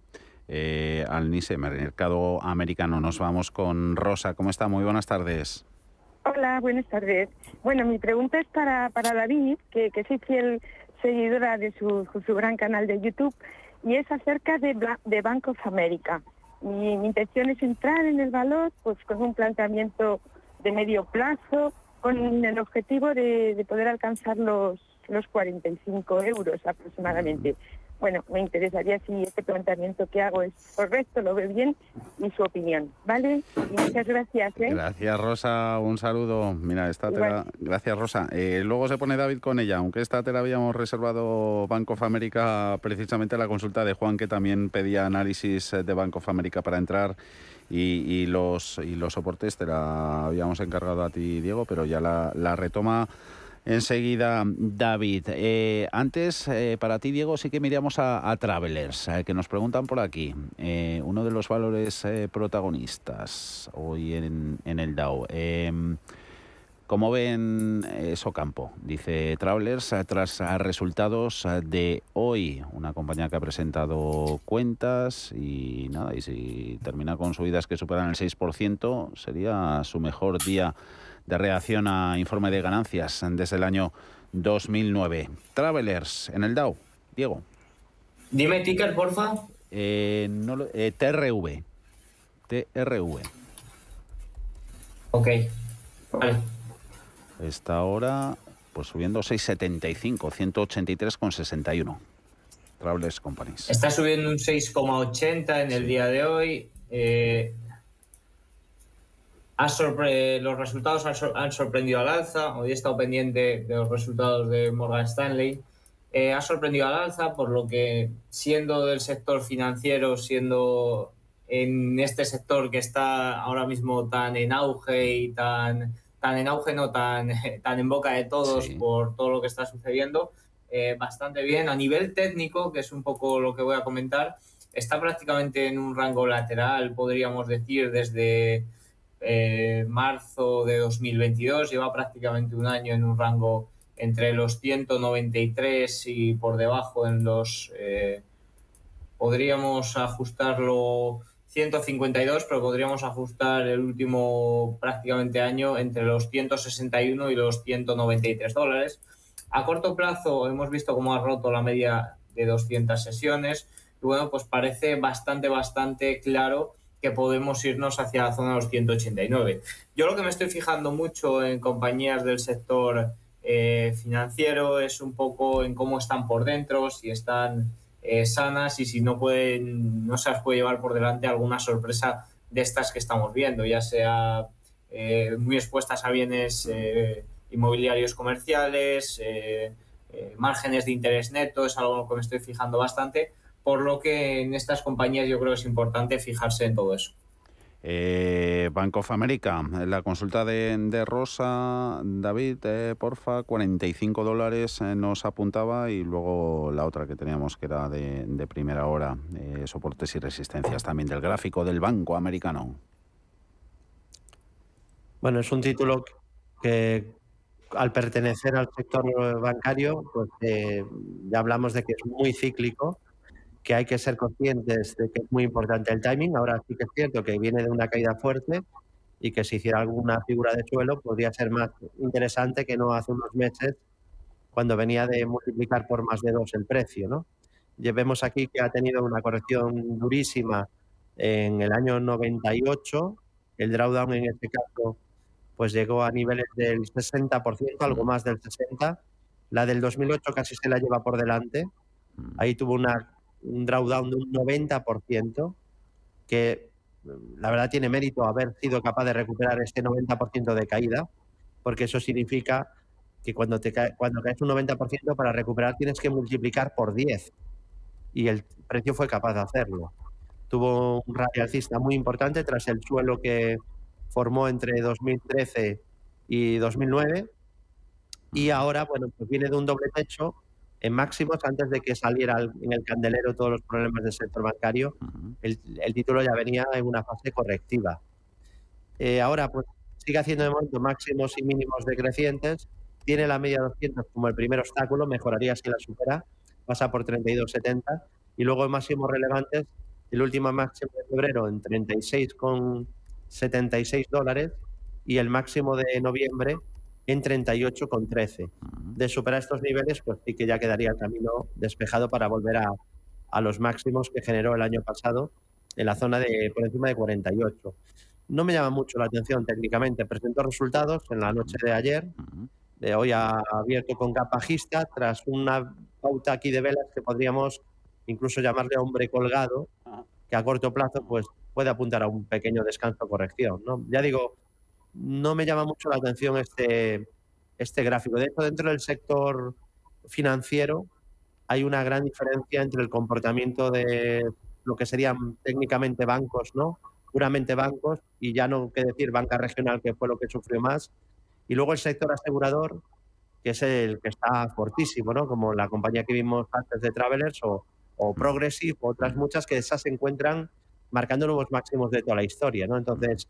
Eh, al NISE, mercado americano, nos vamos con Rosa. ¿Cómo está? Muy buenas tardes. Hola, buenas tardes. Bueno, mi pregunta es para, para David, que, que soy fiel seguidora de su, su gran canal de YouTube, y es acerca de, de Bank of America. Mi, mi intención es entrar en el valor pues con un planteamiento de medio plazo con el objetivo de, poder alcanzar los, los 45 euros aproximadamente. Bueno, me interesaría si este planteamiento que hago es correcto, lo ve bien y su opinión, ¿vale? muchas gracias. ¿eh? Gracias, Rosa. Un saludo. Mira, esta. Gracias, Rosa. Eh, luego se pone David con ella, aunque esta te la habíamos reservado Bank of America precisamente la consulta de Juan, que también pedía análisis de Bank of America para entrar y, los, y los soportes te la habíamos encargado a ti, Diego, pero ya la, retoma enseguida David. Eh, antes, eh, para ti, Diego, sí que miramos a, Travelers, eh, que nos preguntan por aquí. uno de los valores protagonistas hoy en, en el DAO. Em, ¿Cómo ven eso campo? Dice Travelers, tras resultados de hoy, una compañía que ha presentado cuentas y nada, y si termina con subidas que superan el 6%, sería su mejor día de reacción a informe de ganancias desde el año 2009. Travelers en el Dow, Diego. Dime ticker, porfa. Eh, no eh, TRV. TRV. Ok, vale. Está ahora pues subiendo 6,75, 183,61. Travelers Companies. Está subiendo un 6,80 en el día de hoy. Eh, los resultados han, sorprendido al alza. Hoy he estado pendiente de los resultados de Morgan Stanley. Eh, ha sorprendido al alza, por lo que siendo del sector financiero, siendo en este sector que está ahora mismo tan en auge y tan, tan en auge, no tan, tan en boca de todos por todo lo que está sucediendo, eh, bastante bien. A nivel técnico, que es un poco lo que voy a comentar, está prácticamente en un rango lateral, podríamos decir, desde eh, marzo de 2022, lleva prácticamente un año en un rango entre los 193 y por debajo en los... Eh, podríamos ajustarlo 152, pero podríamos ajustar el último prácticamente año entre los 161 y los 193 dólares. A corto plazo hemos visto cómo ha roto la media de 200 sesiones y bueno, pues parece bastante, bastante claro que podemos irnos hacia la zona de los 189. Yo lo que me estoy fijando mucho en compañías del sector eh, financiero es un poco en cómo están por dentro, si están eh, sanas y si no pueden, no se las puede llevar por delante alguna sorpresa de estas que estamos viendo, ya sea eh, muy expuestas a bienes inmobiliarios comerciales, márgenes de interés neto, es algo que me estoy fijando bastante, por lo que en estas compañías yo creo que es importante fijarse en todo eso. Eh, Bank of America, la consulta de, Rosa, David, eh, porfa, 45 dólares eh, nos apuntaba y luego la otra que teníamos que era de, de primera hora, eh, soportes y resistencias también del gráfico del Banco Americano. Bueno, es un título que al pertenecer al sector bancario, pues ya hablamos de que es muy cíclico que hay que ser conscientes de que es muy importante el timing. Ahora sí que es cierto que viene de una caída fuerte y que si hiciera alguna figura de suelo podría ser más interesante que no hace unos meses cuando venía de multiplicar por más de dos el precio. ¿no? Vemos aquí que ha tenido una corrección durísima en el año 98. El drawdown en este caso pues llegó a niveles del 60%, algo más del 60%. La del 2008 casi se la lleva por delante. Ahí tuvo una un drawdown de un 90%, que mm, la verdad tiene mérito haber sido capaz de recuperar este 90% de caída, porque eso significa que cuando, te cae, cuando caes un 90% para recuperar tienes que multiplicar por 10 y el precio fue capaz de hacerlo. Tuvo un rally alcista muy importante tras el suelo que formó entre 2013 y 2009 y ahora, bueno, pues viene de un doble techo en máximos antes de que saliera en el candelero todos los problemas del sector bancario. el, título ya venía en una fase correctiva. Eh, ahora, pues sigue haciendo de momento máximos y mínimos decrecientes. Tiene la media 200 como el primer obstáculo, mejoraría si la supera, pasa por 32,70. Y luego máximos relevantes, el último máximo de febrero en 36,76 dólares y el máximo de noviembre en 38,13. De superar estos niveles, pues sí que ya quedaría el camino despejado para volver a, a, los máximos que generó el año pasado en la zona de por encima de 48. No me llama mucho la atención técnicamente. Presentó resultados en la noche de ayer. De hoy ha abierto con capajista tras una pauta aquí de velas que podríamos incluso llamarle hombre colgado, que a corto plazo pues puede apuntar a un pequeño descanso corrección. ¿no? Ya digo, no me llama mucho la atención este, este gráfico. De hecho, dentro del sector financiero hay una gran diferencia entre el comportamiento de lo que serían técnicamente bancos, ¿no? Puramente bancos, y ya no que decir banca regional, que fue lo que sufrió más. Y luego el sector asegurador, que es el que está fortísimo, ¿no? Como la compañía que vimos antes de Travelers o, o Progressive, otras muchas que esas se encuentran marcando nuevos máximos de toda la historia, ¿no? Entonces,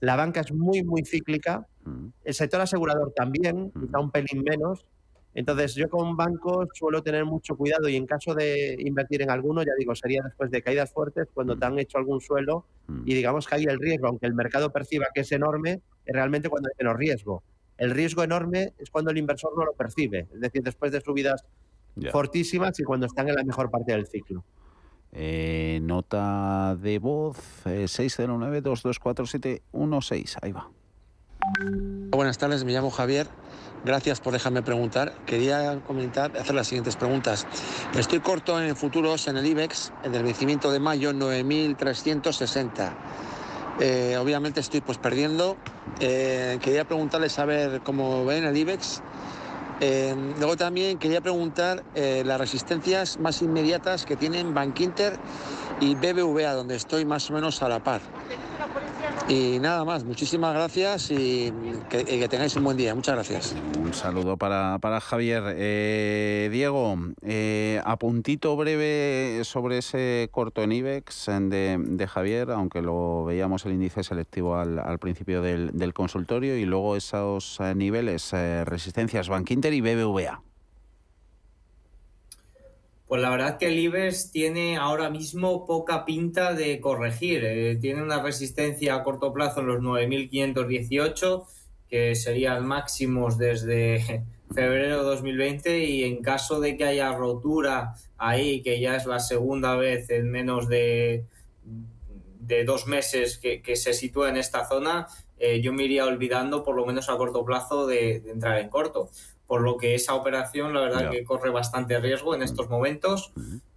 la banca es muy, muy cíclica. Mm. El sector asegurador también, mm. quizá un pelín menos. Entonces, yo con bancos suelo tener mucho cuidado y en caso de invertir en alguno, ya digo, sería después de caídas fuertes, cuando mm. te han hecho algún suelo y digamos que hay el riesgo, aunque el mercado perciba que es enorme, es realmente cuando hay menos riesgo. El riesgo enorme es cuando el inversor no lo percibe, es decir, después de subidas fortísimas y cuando están en la mejor parte del ciclo. Eh, nota de voz eh, 609-224716. Ahí va. Buenas tardes, me llamo Javier. Gracias por dejarme preguntar. Quería comentar, hacer las siguientes preguntas. Estoy corto en futuros en el IBEX, en el vencimiento de mayo 9.360. Eh, obviamente estoy pues perdiendo. Eh, quería preguntarles a ver cómo ven el IBEX. Eh, luego también quería preguntar eh, las resistencias más inmediatas que tienen Bank Inter y BBVA, donde estoy más o menos a la par. Y nada más, muchísimas gracias y que, tengáis un buen día. Muchas gracias. Un saludo para, para Javier. Eh, Diego, eh, apuntito breve sobre ese corto en IBEX de, Javier, aunque lo veíamos el índice selectivo al, al principio del, del consultorio, y luego esos eh, niveles, eh, resistencias Bank Inter y BBVA. Pues la verdad que el IBEX tiene ahora mismo poca pinta de corregir. Eh, tiene una resistencia a corto plazo en los 9.518, que serían máximos desde febrero de 2020 y en caso de que haya rotura ahí, que ya es la segunda vez en menos de, dos meses que, se sitúa en esta zona, eh, yo me iría olvidando por lo menos a corto plazo de entrar en corto por lo que esa operación la verdad que corre bastante riesgo en estos momentos,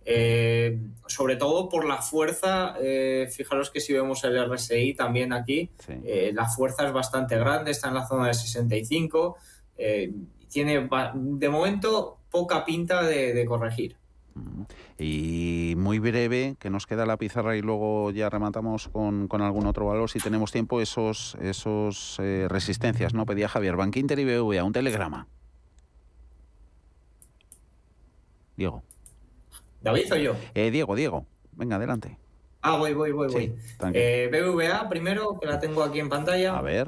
eh, sobre todo por la fuerza, eh, fijaros que si vemos el RSI también aquí, eh, la fuerza es bastante grande, está en la zona de 65, eh, tiene de momento poca pinta de, de corregir. Y muy breve, que nos queda la pizarra y luego ya rematamos con, con algún otro valor, si tenemos tiempo, esos, esos eh, resistencias, ¿no? Pedía Javier, Bank Inter y BBVA, un telegrama. Diego. David o yo. Eh, Diego, Diego, venga, adelante. Ah, voy, voy, voy, voy. Eh, BBVA primero, que la tengo aquí en pantalla. A ver.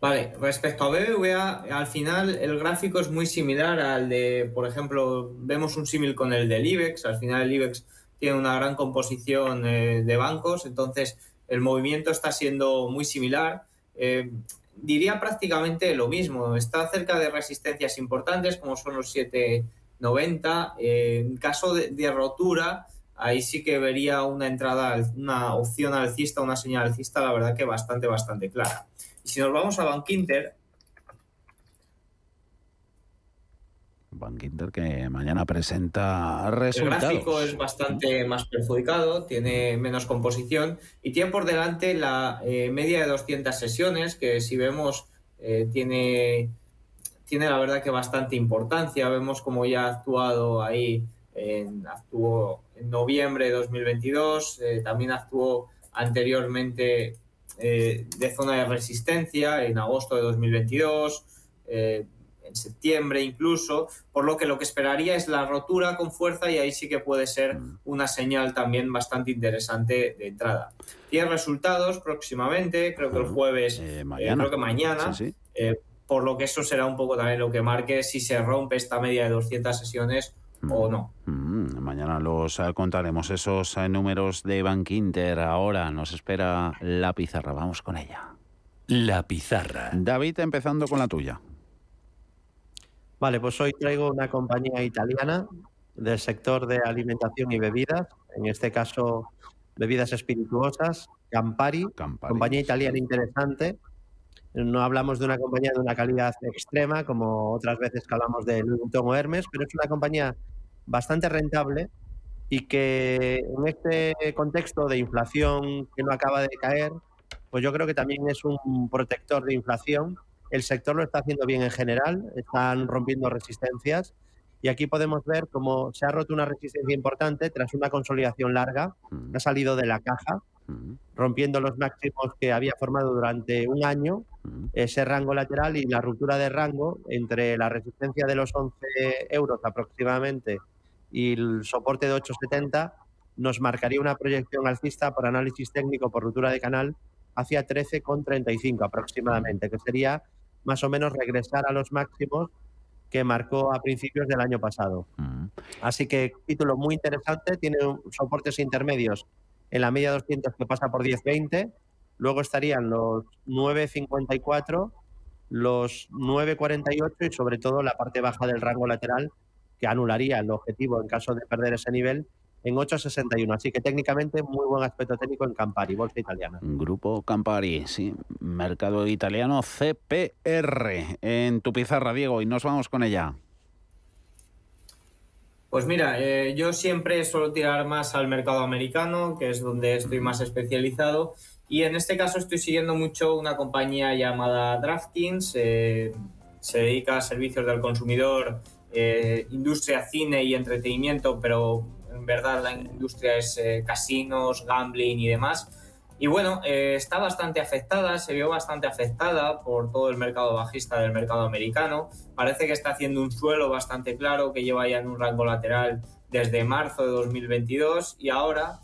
Vale, respecto a BBVA, al final el gráfico es muy similar al de, por ejemplo, vemos un símil con el del IBEX, al final el IBEX tiene una gran composición eh, de bancos, entonces el movimiento está siendo muy similar. Eh, diría prácticamente lo mismo, está cerca de resistencias importantes como son los 790, eh, en caso de, rotura, ahí sí que vería una entrada, una opción alcista, una señal alcista, la verdad que bastante, bastante clara. Y si nos vamos a Bank Inter, Inter que mañana presenta el resultados. gráfico es bastante más perjudicado, tiene menos composición y tiene por delante la eh, media de 200 sesiones, que si vemos eh, tiene, tiene la verdad que bastante importancia. Vemos como ya ha actuado ahí, en, actuó en noviembre de 2022, eh, también actuó anteriormente eh, de zona de resistencia en agosto de 2022. eh, en septiembre incluso, por lo que lo que esperaría es la rotura con fuerza y ahí sí que puede ser una señal también bastante interesante de entrada. Tiene resultados próximamente, creo que el jueves, eh, mañana. creo que mañana, Sí, sí. eh, por lo que eso será un poco también lo que marque si se rompe esta media de 200 sesiones o no. Mm, mañana los eh, contaremos esos eh, números de Bank Inter. Ahora nos espera la pizarra. Vamos con ella. La pizarra. David, empezando con la tuya. Vale, pues hoy traigo una compañía italiana del sector de alimentación y bebidas, en este caso bebidas espirituosas, Campari, compañía italiana interesante. No hablamos de una compañía de una calidad extrema, como otras veces que hablamos de Louis Vuitton o Hermes, pero es una compañía bastante rentable y que en este contexto de inflación que no acaba de caer, pues yo creo que también es un protector de inflación. El sector lo está haciendo bien en general, están rompiendo resistencias y aquí podemos ver cómo se ha roto una resistencia importante tras una consolidación larga, ha salido de la caja, rompiendo los máximos que había formado durante un año, ese rango lateral y la ruptura de rango entre la resistencia de los 11 euros aproximadamente y el soporte de 8,70 nos marcaría una proyección alcista por análisis técnico por ruptura de canal hacia 13,35 aproximadamente, que sería más o menos regresar a los máximos que marcó a principios del año pasado. Así que título muy interesante, tiene soportes intermedios en la media 200 que pasa por 10.20, luego estarían los 9.54, los 9.48 y sobre todo la parte baja del rango lateral que anularía el objetivo en caso de perder ese nivel en 8,61. Así que técnicamente muy buen aspecto técnico en Campari, bolsa italiana. Grupo Campari, sí. Mercado italiano CPR. En tu pizarra, Diego, y nos vamos con ella. Pues mira, eh, yo siempre suelo tirar más al mercado americano, que es donde estoy más especializado. Y en este caso estoy siguiendo mucho una compañía llamada DraftKings. Eh, se dedica a servicios del consumidor, eh, industria, cine y entretenimiento, pero en verdad la industria es casinos, gambling y demás. Y bueno, está bastante afectada, se vio bastante afectada por todo el mercado bajista del mercado americano. Parece que está haciendo un suelo bastante claro que lleva ya en un rango lateral desde marzo de 2022 y ahora,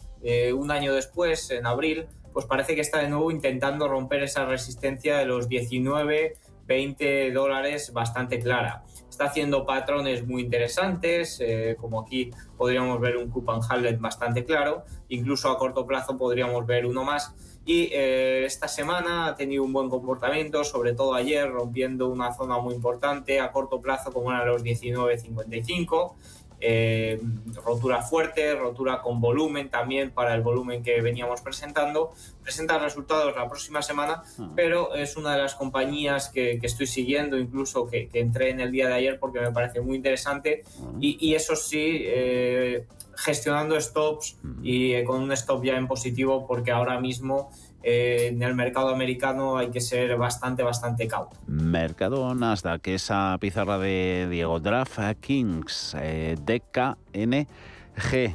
un año después, en abril, pues parece que está de nuevo intentando romper esa resistencia de los 19, 20 dólares bastante clara. Está haciendo patrones muy interesantes, eh, como aquí podríamos ver un coupon Hamlet bastante claro, incluso a corto plazo podríamos ver uno más. Y eh, esta semana ha tenido un buen comportamiento, sobre todo ayer, rompiendo una zona muy importante a corto plazo, como era los 19.55 eh, rotura fuerte, rotura con volumen también para el volumen que veníamos presentando. Presenta resultados la próxima semana, ah. pero es una de las compañías que, estoy siguiendo, incluso que, entré en el día de ayer porque me parece muy interesante. Ah. Y, eso sí, eh, gestionando stops mm. y eh, con un stop ya en positivo porque ahora mismo eh, en el mercado americano hay que ser bastante, bastante cauto. Mercado Nasdaq, esa pizarra de Diego Draft Kings, eh, DKNG,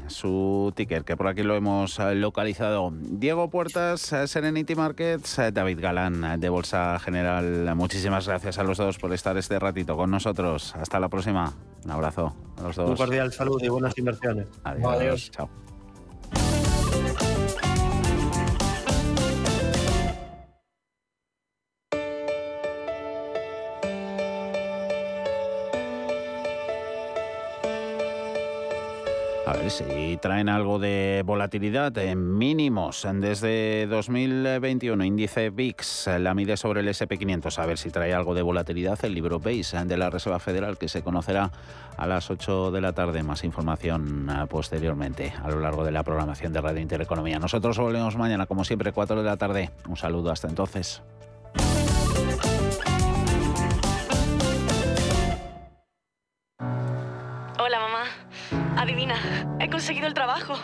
su ticker, que por aquí lo hemos eh, localizado. Diego Puertas, Serenity Markets, David Galán, de Bolsa General. Muchísimas gracias a los dos por estar este ratito con nosotros. Hasta la próxima. Un abrazo a los dos. Un cordial saludo y buenas inversiones. Adiós. Chao. Si traen algo de volatilidad en mínimos desde 2021. Índice VIX la mide sobre el SP500. A ver si trae algo de volatilidad el libro Base de la Reserva Federal que se conocerá a las 8 de la tarde. Más información ah, posteriormente a lo largo de la programación de Radio Intereconomía. Nosotros volvemos mañana, como siempre, 4 de la tarde. Un saludo hasta entonces. He conseguido el trabajo.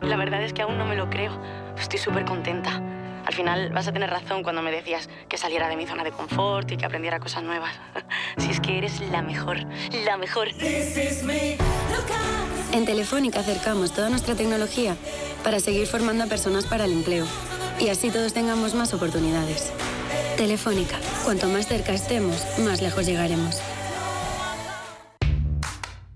La verdad es que aún no me lo creo. Estoy súper contenta. Al final vas a tener razón cuando me decías que saliera de mi zona de confort y que aprendiera cosas nuevas. Si es que eres la mejor, la mejor. En Telefónica acercamos toda nuestra tecnología para seguir formando a personas para el empleo y así todos tengamos más oportunidades. Telefónica, cuanto más cerca estemos, más lejos llegaremos.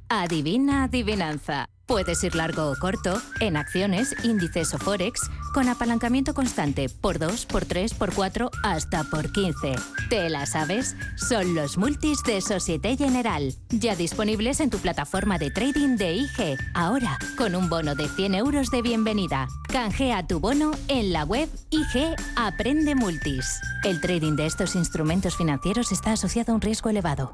Adivina adivinanza. Puedes ir largo o corto, en acciones, índices o forex, con apalancamiento constante por 2, por 3, por 4, hasta por 15. ¿Te la sabes? Son los multis de Societe General, ya disponibles en tu plataforma de trading de IG. Ahora, con un bono de 100 euros de bienvenida. Canjea tu bono en la web IG Aprende Multis. El trading de estos instrumentos financieros está asociado a un riesgo elevado.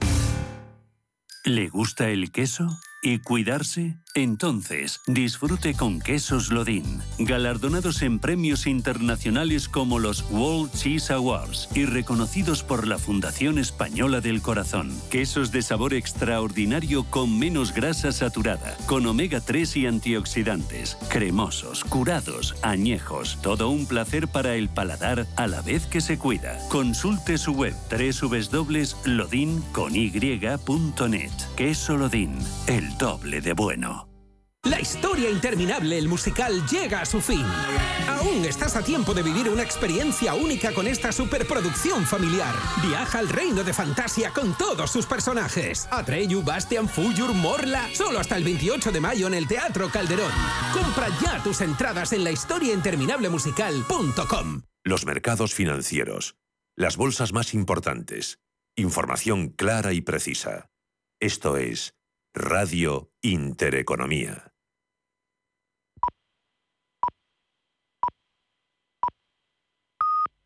¿Le gusta el queso? ¿Y cuidarse? Entonces, disfrute con Quesos Lodín, galardonados en premios internacionales como los World Cheese Awards y reconocidos por la Fundación Española del Corazón. Quesos de sabor extraordinario con menos grasa saturada, con omega 3 y antioxidantes, cremosos, curados, añejos, todo un placer para el paladar a la vez que se cuida. Consulte su web www.lodin.net. Queso Lodín, el doble de bueno. La historia interminable, el musical, llega a su fin. Aún estás a tiempo de vivir una experiencia única con esta superproducción familiar. Viaja al reino de fantasía con todos sus personajes. Atreyu, Bastian, Fuyur, Morla. Solo hasta el 28 de mayo en el Teatro Calderón. Compra ya tus entradas en la musical.com. Los mercados financieros. Las bolsas más importantes. Información clara y precisa. Esto es Radio Intereconomía.